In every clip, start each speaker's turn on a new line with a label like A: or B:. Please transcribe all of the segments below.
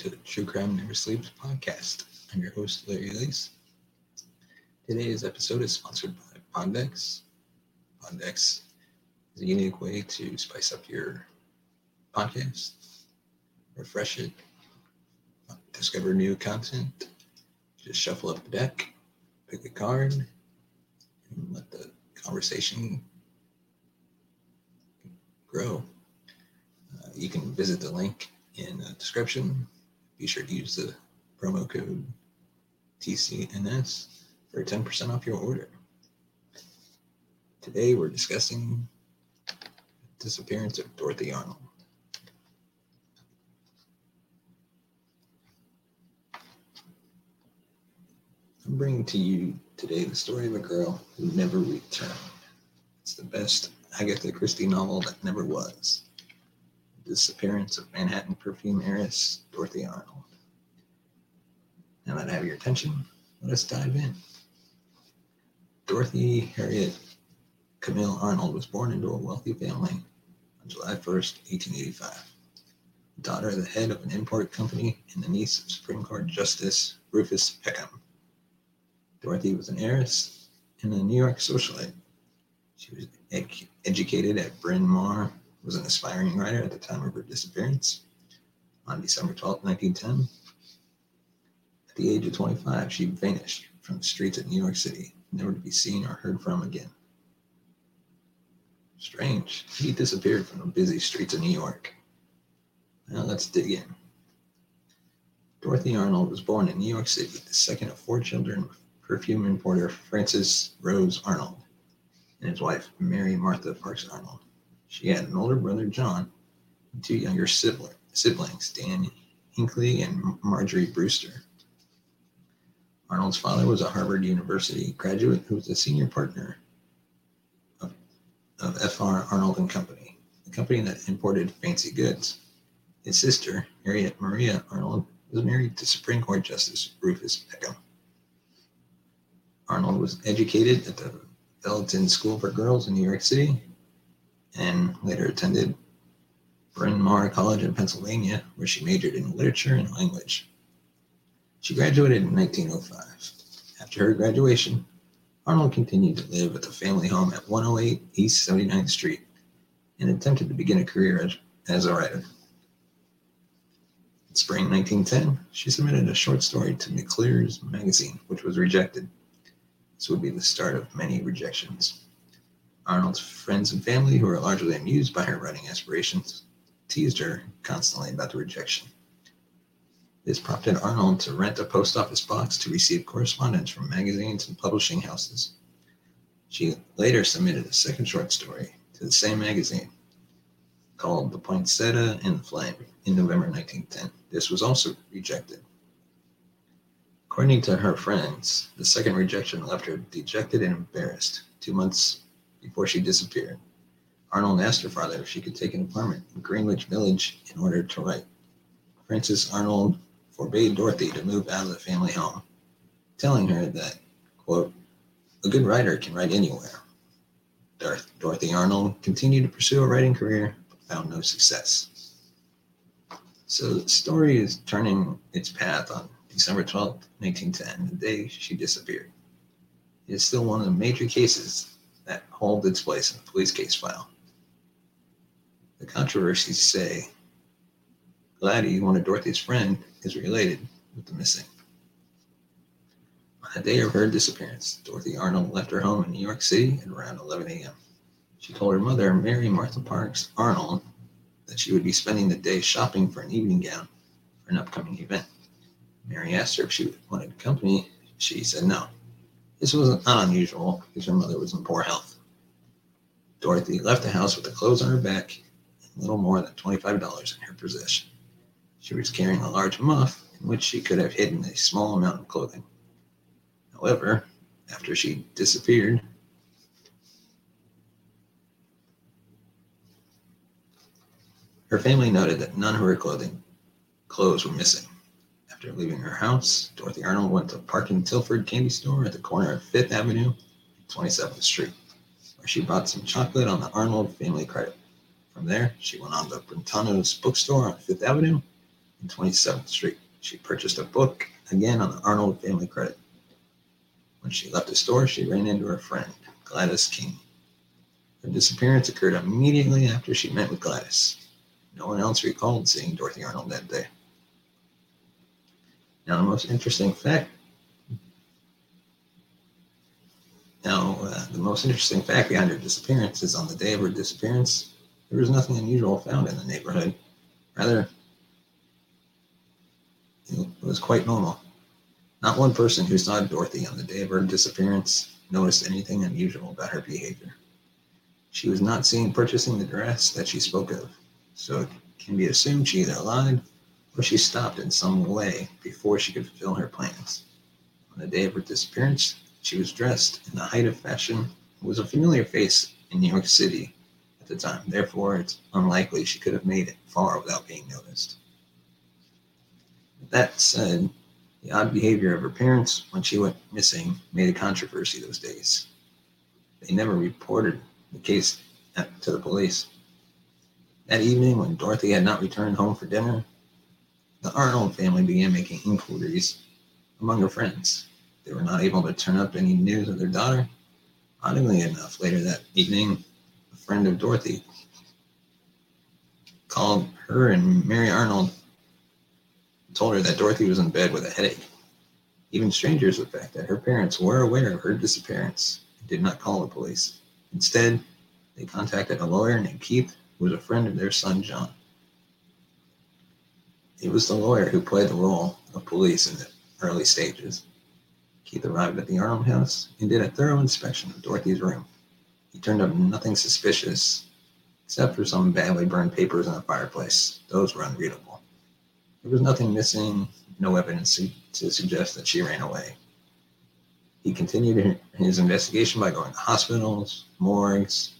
A: To the True Crime Never Sleeps podcast. I'm your host, Larry Lease. Today's episode is sponsored by PodDecks. PodDecks is a unique way to spice up your podcast, refresh it, discover new content, just shuffle up the deck, pick a card, and let the conversation grow. Uh, you can visit the link in the description. Be sure to use the promo code TCNS for 10% off your order. Today we're discussing the disappearance of Dorothy Arnold. I'm bringing to you today the story of a girl who never returned. It's the best Agatha Christie novel that never was disappearance of Manhattan perfume heiress Dorothy Arnold. Now that I have your attention, let us dive in. Dorothy Harriet Camille Arnold was born into a wealthy family on July 1st, 1885. Daughter of the head of an import company and the niece of Supreme Court Justice Rufus Peckham. Dorothy was an heiress and a New York socialite. She was ed- educated at Bryn Mawr was an aspiring writer at the time of her disappearance. On December 12, 1910, at the age of 25, she vanished from the streets of New York City, never to be seen or heard from again. Strange. He disappeared from the busy streets of New York. Now let's dig in. Dorothy Arnold was born in New York City, the second of four children of perfume importer Francis Rose Arnold and his wife, Mary Martha Parks Arnold. She had an older brother, John, and two younger sibling, siblings, Dan Hinckley and Marjorie Brewster. Arnold's father was a Harvard University graduate who was a senior partner of, of F.R. Arnold and Company, a company that imported fancy goods. His sister, Harriet Maria Arnold, was married to Supreme Court Justice Rufus Peckham. Arnold was educated at the Veltin School for Girls in New York City and later attended Bryn Mawr College in Pennsylvania, where she majored in literature and language. She graduated in 1905. After her graduation, Arnold continued to live at the family home at 108 East 79th Street and attempted to begin a career as, a writer. In spring 1910, she submitted a short story to McClure's magazine, which was rejected. This would be the start of many rejections. Arnold's friends and family, who were largely amused by her writing aspirations, teased her constantly about the rejection. This prompted Arnold to rent a post office box to receive correspondence from magazines and publishing houses. She later submitted a second short story to the same magazine called The Poinsettia and the Flame in November 1910. This was also rejected. According to her friends, the second rejection left her dejected and embarrassed. Two months before she disappeared. Arnold asked her father if she could take an apartment in Greenwich Village in order to write. Francis Arnold forbade Dorothy to move out of the family home, telling her that, quote, a good writer can write anywhere. Dorothy Arnold continued to pursue a writing career, but found no success. So the story is turning its path on December 12, 1910, the day she disappeared. It is still one of the major cases that hold its place in the police case file. The controversies say Gladdy, one of Dorothy's friend, is related with the missing. On the day of her disappearance, Dorothy Arnold left her home in New York City at around 11 a.m. She told her mother, Mary Martha Parks Arnold, that she would be spending the day shopping for an evening gown for an upcoming event. Mary asked her if she wanted company. She said no. This was not unusual because her mother was in poor health. Dorothy left the house with the clothes on her back and little more than $25 in her possession. She was carrying a large muff in which she could have hidden a small amount of clothing. However, after she disappeared, her family noted that none of her clothing clothes were missing. After leaving her house, Dorothy Arnold went to Park & Tilford candy store at the corner of 5th Avenue and 27th Street, where she bought some chocolate on the Arnold family credit. From there, she went on to Brentano's bookstore on 5th Avenue and 27th Street. She purchased a book, again on the Arnold family credit. When she left the store, she ran into her friend, Gladys King. Her disappearance occurred immediately after she met with Gladys. No one else recalled seeing Dorothy Arnold that day. Now, the most interesting fact. Now, uh, the most interesting fact behind her disappearance is on the day of her disappearance, there was nothing unusual found in the neighborhood. Rather, it was quite normal. Not one person who saw Dorothy on the day of her disappearance noticed anything unusual about her behavior. She was not seen purchasing the dress that she spoke of, so it can be assumed she either lied or she stopped in some way before she could fulfill her plans. On the day of her disappearance, she was dressed in the height of fashion and was a familiar face in New York City at the time. Therefore, it's unlikely she could have made it far without being noticed. That said, the odd behavior of her parents when she went missing made a controversy those days. They never reported the case to the police. That evening, when Dorothy had not returned home for dinner, the Arnold family began making inquiries among her friends. They were not able to turn up any news of their daughter. Oddly enough, later that evening, a friend of Dorothy called her and Mary Arnold told her that Dorothy was in bed with a headache. Even strangers the fact that her parents were aware of her disappearance and did not call the police. Instead, they contacted a lawyer named Keith, who was a friend of their son John. It was the lawyer who played the role of police in the early stages. Keith arrived at the Arnold house and did a thorough inspection of Dorothy's room. He turned up nothing suspicious except for some badly burned papers in the fireplace. Those were unreadable. There was nothing missing, no evidence to, to suggest that she ran away. He continued his investigation by going to hospitals, morgues,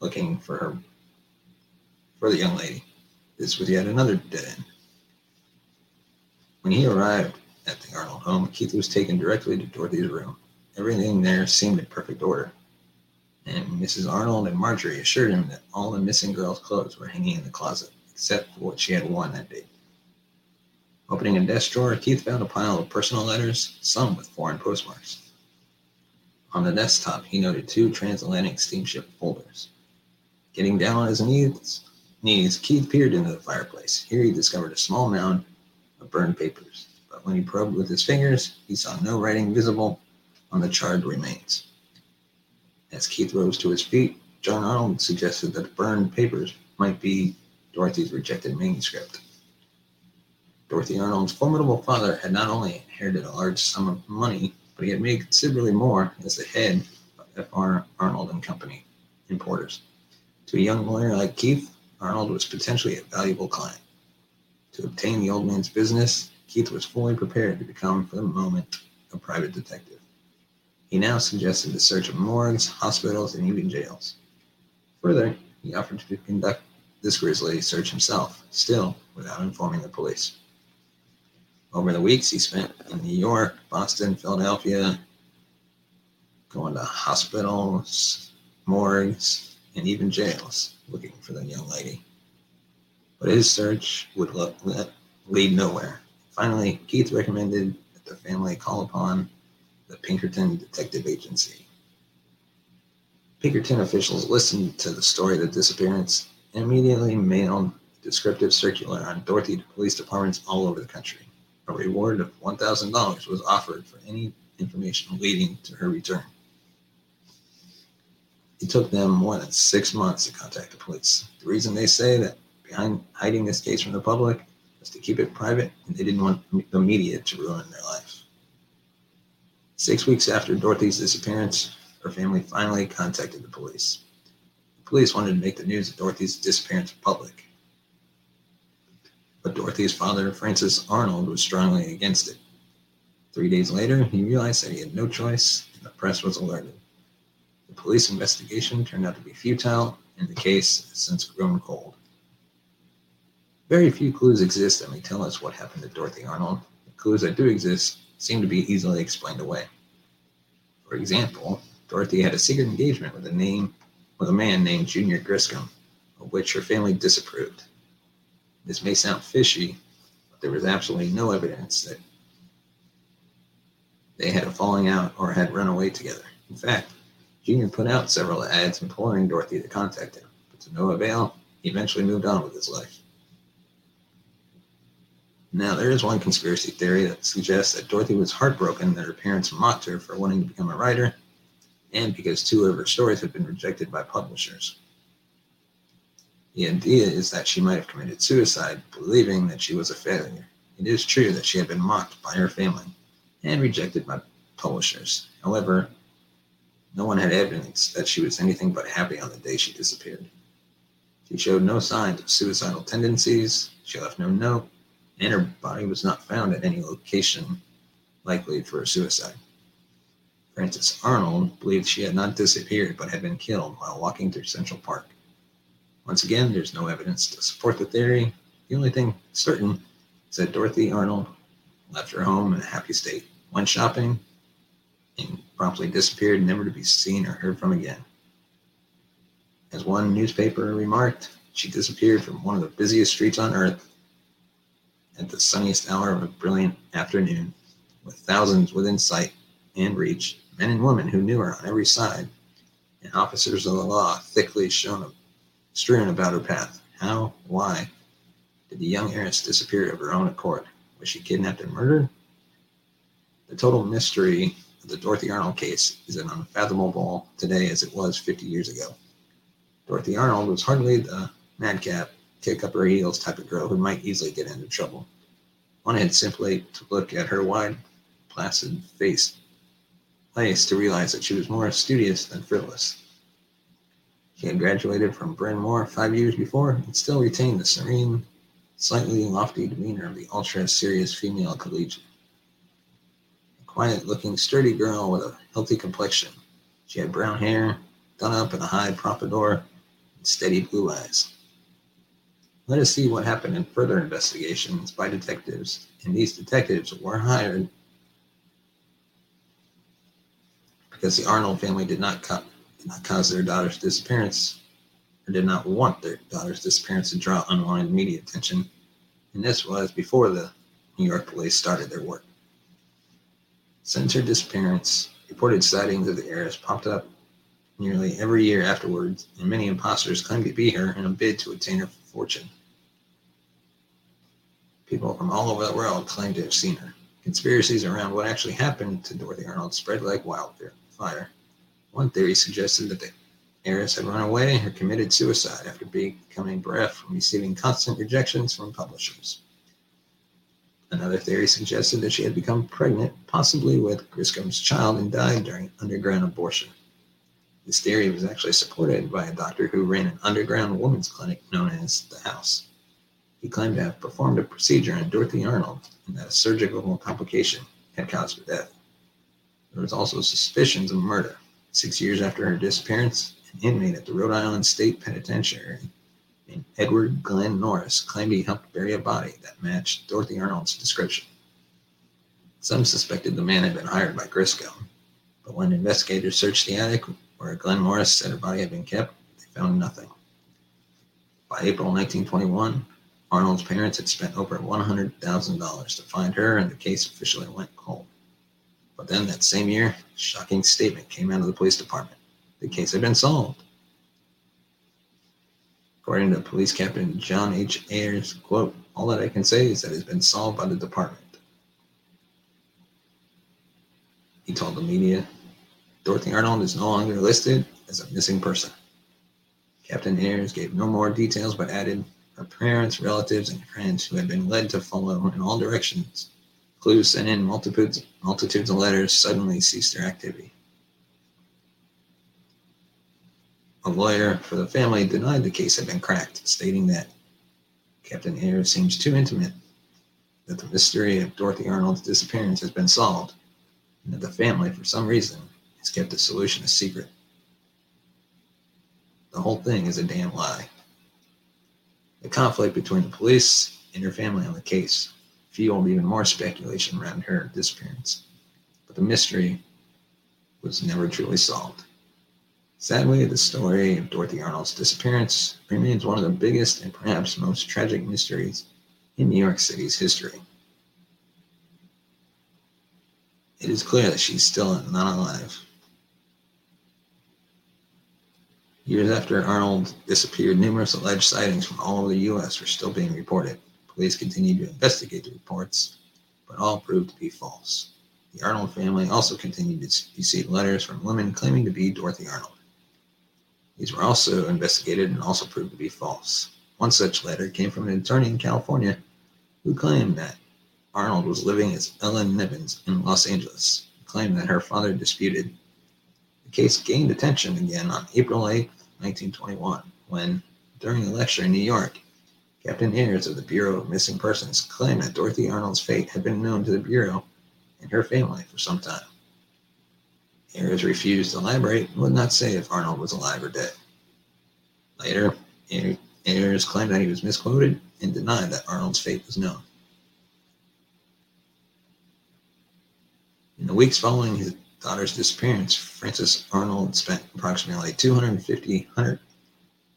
A: looking for her, for the young lady. This was yet another dead end. When he arrived at the Arnold home, Keith was taken directly to Dorothy's room. Everything there seemed in perfect order, and Mrs. Arnold and Marjorie assured him that all the missing girl's clothes were hanging in the closet, except for what she had worn that day. Opening a desk drawer, Keith found a pile of personal letters, some with foreign postmarks. On the desktop, he noted two transatlantic steamship folders. Getting down on his knees, knees, Keith peered into the fireplace. Here he discovered a small mound of burned papers, but when he probed with his fingers, he saw no writing visible on the charred remains. As Keith rose to his feet, John Arnold suggested that the burned papers might be Dorothy's rejected manuscript. Dorothy Arnold's formidable father had not only inherited a large sum of money, but he had made considerably more as the head of F.R. Arnold and Company importers. To a young lawyer like Keith, Arnold was potentially a valuable client. To obtain the old man's business, Keith was fully prepared to become, for the moment, a private detective. He now suggested the search of morgues, hospitals, and even jails. Further, he offered to conduct this grisly search himself, still without informing the police. Over the weeks he spent in New York, Boston, Philadelphia, going to hospitals, morgues, and even jails looking for the young lady. But his search would lead nowhere. Finally, Keith recommended that the family call upon the Pinkerton Detective Agency. Pinkerton officials listened to the story of the disappearance and immediately mailed a descriptive circular on Dorothy to police departments all over the country. A reward of $1,000 was offered for any information leading to her return. It took them more than six months to contact the police. The reason they say that behind hiding this case from the public was to keep it private, and they didn't want the media to ruin their life. Six weeks after Dorothy's disappearance, her family finally contacted the police. The police wanted to make the news of Dorothy's disappearance public. But Dorothy's father, Francis Arnold, was strongly against it. Three days later, he realized that he had no choice, and the press was alerted. The police investigation turned out to be futile, and the case has since grown cold. Very few clues exist that may tell us what happened to Dorothy Arnold. The clues that do exist seem to be easily explained away. For example, Dorothy had a secret engagement with a name with a man named Junior Griscom, of which her family disapproved. This may sound fishy, but there was absolutely no evidence that they had a falling out or had run away together. In fact, Junior put out several ads imploring Dorothy to contact him, but to no avail, he eventually moved on with his life. Now, there is one conspiracy theory that suggests that Dorothy was heartbroken that her parents mocked her for wanting to become a writer, and because two of her stories had been rejected by publishers. The idea is that she might have committed suicide, believing that she was a failure. It is true that she had been mocked by her family and rejected by publishers. However, no one had evidence that she was anything but happy on the day she disappeared. She showed no signs of suicidal tendencies, she left no note, and her body was not found at any location likely for a suicide. Francis Arnold believed she had not disappeared but had been killed while walking through Central Park. Once again, there's no evidence to support the theory. The only thing certain is that Dorothy Arnold left her home in a happy state, went shopping, and promptly disappeared, never to be seen or heard from again. As one newspaper remarked, she disappeared from one of the busiest streets on earth at the sunniest hour of a brilliant afternoon, with thousands within sight and reach, men and women who knew her on every side, and officers of the law thickly shown, strewn about her path. How, why, did the young heiress disappear of her own accord? Was she kidnapped and murdered? The total mystery of the Dorothy Arnold case is as unfathomable today as it was 50 years ago. Dorothy Arnold was hardly the madcap kick up her heels type of girl who might easily get into trouble. One had simply to look at her wide, placid face place to realize that she was more studious than frivolous. She had graduated from Bryn Mawr five years before and still retained the serene, slightly lofty demeanor of the ultra serious female collegian. A quiet looking, sturdy girl with a healthy complexion. She had brown hair, done up in a high pompadour, and steady blue eyes. Let us see what happened in further investigations by detectives, and these detectives were hired because the Arnold family did not, co- did not cause their daughter's disappearance or did not want their daughter's disappearance to draw unwanted media attention, and this was before the New York police started their work. Since her disappearance, reported sightings of the heiress popped up nearly every year afterwards, and many imposters claimed to be her in a bid to attain her fortune. People from all over the world claimed to have seen her. Conspiracies around what actually happened to Dorothy Arnold spread like wildfire. One theory suggested that the heiress had run away or committed suicide after becoming bereft from receiving constant rejections from publishers. Another theory suggested that she had become pregnant, possibly with Griscom's child, and died during underground abortion. This theory was actually supported by a doctor who ran an underground women's clinic known as the House. He claimed to have performed a procedure on Dorothy Arnold and that a surgical complication had caused her death. There was also suspicions of murder. Six years after her disappearance, an inmate at the Rhode Island State Penitentiary named Edward Glenn Norris claimed he helped bury a body that matched Dorothy Arnold's description. Some suspected the man had been hired by Griscom, but when investigators searched the attic where Glenn Morris said her body had been kept, they found nothing. By April 1921, Arnold's parents had spent over $100,000 to find her, and the case officially went cold. But then that same year, a shocking statement came out of the police department. The case had been solved. According to police captain John H. Ayers, quote, all that I can say is that it's been solved by the department. He told the media, Dorothy Arnold is no longer listed as a missing person. Captain Ayers gave no more details but added her parents, relatives, and friends who had been led to follow in all directions. Clues sent in multitudes, multitudes of letters suddenly ceased their activity. A lawyer for the family denied the case had been cracked, stating that Captain Ayers seems too intimate, that the mystery of Dorothy Arnold's disappearance has been solved, and that the family, for some reason, has kept the solution a secret. The whole thing is a damn lie. The conflict between the police and her family on the case fueled even more speculation around her disappearance. But the mystery was never truly solved. Sadly, the story of Dorothy Arnold's disappearance remains one of the biggest and perhaps most tragic mysteries in New York City's history. It is clear that she's still not alive. Years after Arnold disappeared, numerous alleged sightings from all over the U.S. were still being reported. Police continued to investigate the reports, but all proved to be false. The Arnold family also continued to receive letters from women claiming to be Dorothy Arnold. These were also investigated and also proved to be false. One such letter came from an attorney in California who claimed that Arnold was living as Ellen Nevins in Los Angeles, claimed that her father disputed. Case gained attention again on April 8, 1921, when, during a lecture in New York, Captain Ayers of the Bureau of Missing Persons claimed that Dorothy Arnold's fate had been known to the Bureau and her family for some time. Ayers refused to elaborate and would not say if Arnold was alive or dead. Later, Ayers claimed that he was misquoted and denied that Arnold's fate was known. In the weeks following his daughter's disappearance, Francis Arnold spent approximately $250,000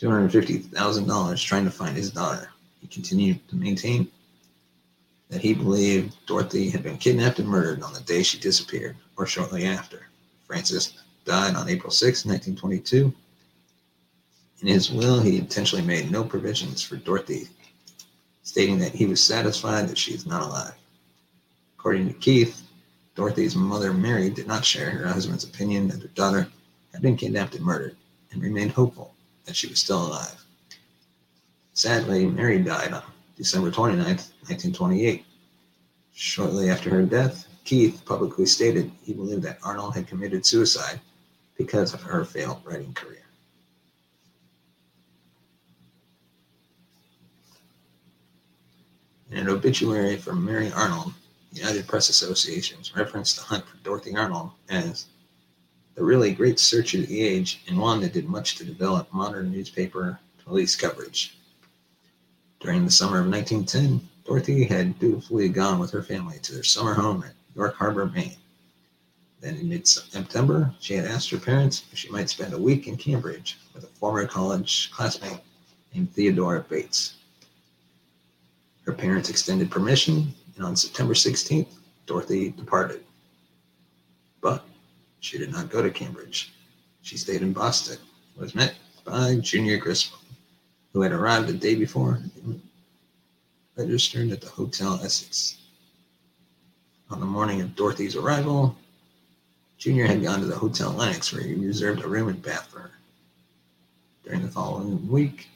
A: $250, trying to find his daughter. He continued to maintain that he believed Dorothy had been kidnapped and murdered on the day she disappeared or shortly after. Francis died on April 6, 1922. In his will, he intentionally made no provisions for Dorothy, stating that he was satisfied that she is not alive. According to Keith, Dorothy's mother, Mary, did not share her husband's opinion that her daughter had been kidnapped and murdered and remained hopeful that she was still alive. Sadly, Mary died on December 29, 1928. Shortly after her death, Keith publicly stated he believed that Arnold had committed suicide because of her failed writing career. In an obituary from Mary Arnold, United Press Association's referenced the hunt for Dorothy Arnold as the really great search of the age and one that did much to develop modern newspaper police coverage. During the summer of 1910, Dorothy had dutifully gone with her family to their summer home at York Harbor, Maine. Then in mid September, she had asked her parents if she might spend a week in Cambridge with a former college classmate named Theodora Bates. Her parents extended permission, and on September 16th, Dorothy departed. But she did not go to Cambridge. She stayed in Boston, was met by Junior Griswold, who had arrived the day before and registered at the Hotel Essex. On the morning of Dorothy's arrival, Junior had gone to the Hotel Lenox where he reserved a room and bath for her. During the following week,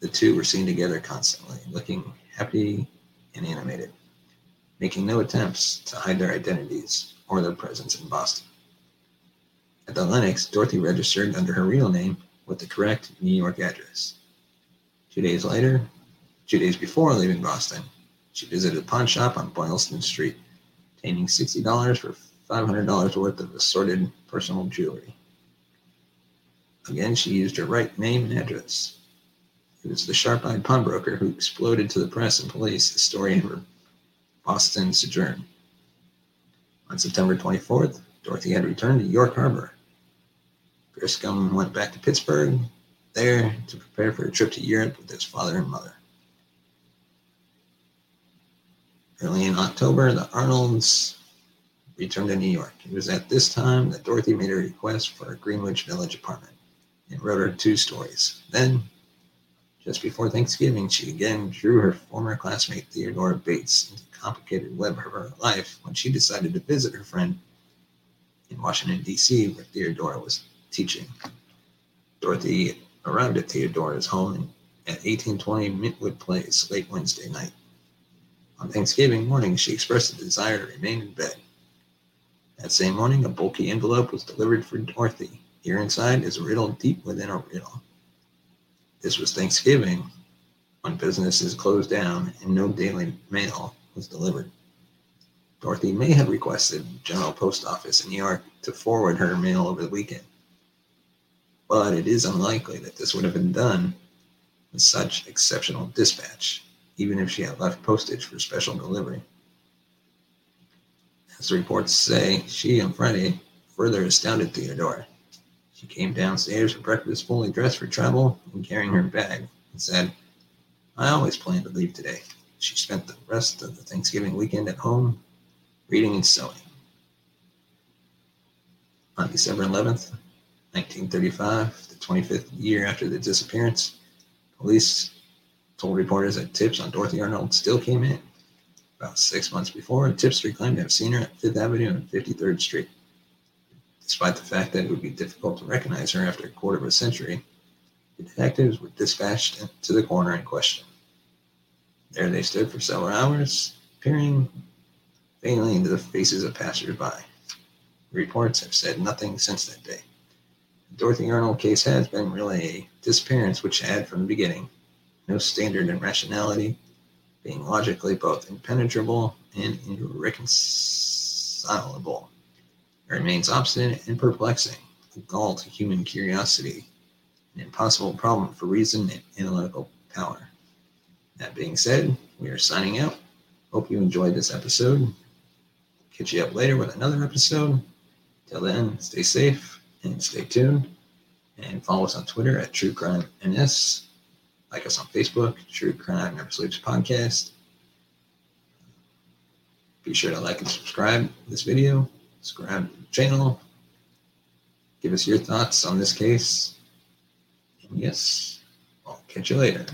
A: the two were seen together constantly, looking happy and animated, making no attempts to hide their identities or their presence in Boston. At the Lenox, Dorothy registered under her real name with the correct New York address. Two days later, two days before leaving Boston, she visited a pawn shop on Boylston Street, obtaining $60 for $500 worth of assorted personal jewelry. Again, she used her right name and address. It was the sharp eyed pawnbroker who exploded to the press and police the story of her Boston sojourn. On September 24th, Dorothy had returned to York Harbor. Griscom went back to Pittsburgh, there to prepare for a trip to Europe with his father and mother. Early in October, the Arnolds returned to New York. It was at this time that Dorothy made a request for a Greenwich Village apartment and wrote her two stories. Then, just before Thanksgiving, she again drew her former classmate Theodora Bates into the complicated web of her life when she decided to visit her friend in Washington, D.C., where Theodora was teaching. Dorothy arrived at Theodora's home at 1820 Mintwood Place late Wednesday night. On Thanksgiving morning, she expressed a desire to remain in bed. That same morning, a bulky envelope was delivered for Dorothy. Here inside is a riddle deep within a riddle. This was Thanksgiving, when businesses closed down and no daily mail was delivered. Dorothy may have requested General Post Office in New York to forward her mail over the weekend, but it is unlikely that this would have been done with such exceptional dispatch, even if she had left postage for special delivery. As the reports say, she on Friday further astounded Theodora. She came downstairs for breakfast fully dressed for travel and carrying her bag and said, I always planned to leave today. She spent the rest of the Thanksgiving weekend at home, reading and sewing. On December 11th, 1935, the 25th year after the disappearance, police told reporters that tips on Dorothy Arnold still came in. About six months before, tipster claimed to have seen her at Fifth Avenue and 53rd Street. Despite the fact that it would be difficult to recognize her after a quarter of a century, the detectives were dispatched to the corner in question. There they stood for several hours, peering vainly into the faces of passers-by. Reports have said nothing since that day. The Dorothy Arnold case has been really a disappearance which had, from the beginning, no standard in rationality, being logically both impenetrable and irreconcilable. It remains obstinate and perplexing, a gall to human curiosity, an impossible problem for reason and analytical power. That being said, we are signing out. Hope you enjoyed this episode. Catch you up later with another episode. Till then, stay safe and stay tuned. And follow us on Twitter at True Crime NS. Like us on Facebook, True Crime Never Sleeps Podcast. Be sure to like and subscribe this video, subscribe to the channel. Give us your thoughts on this case. And yes, I'll catch you later.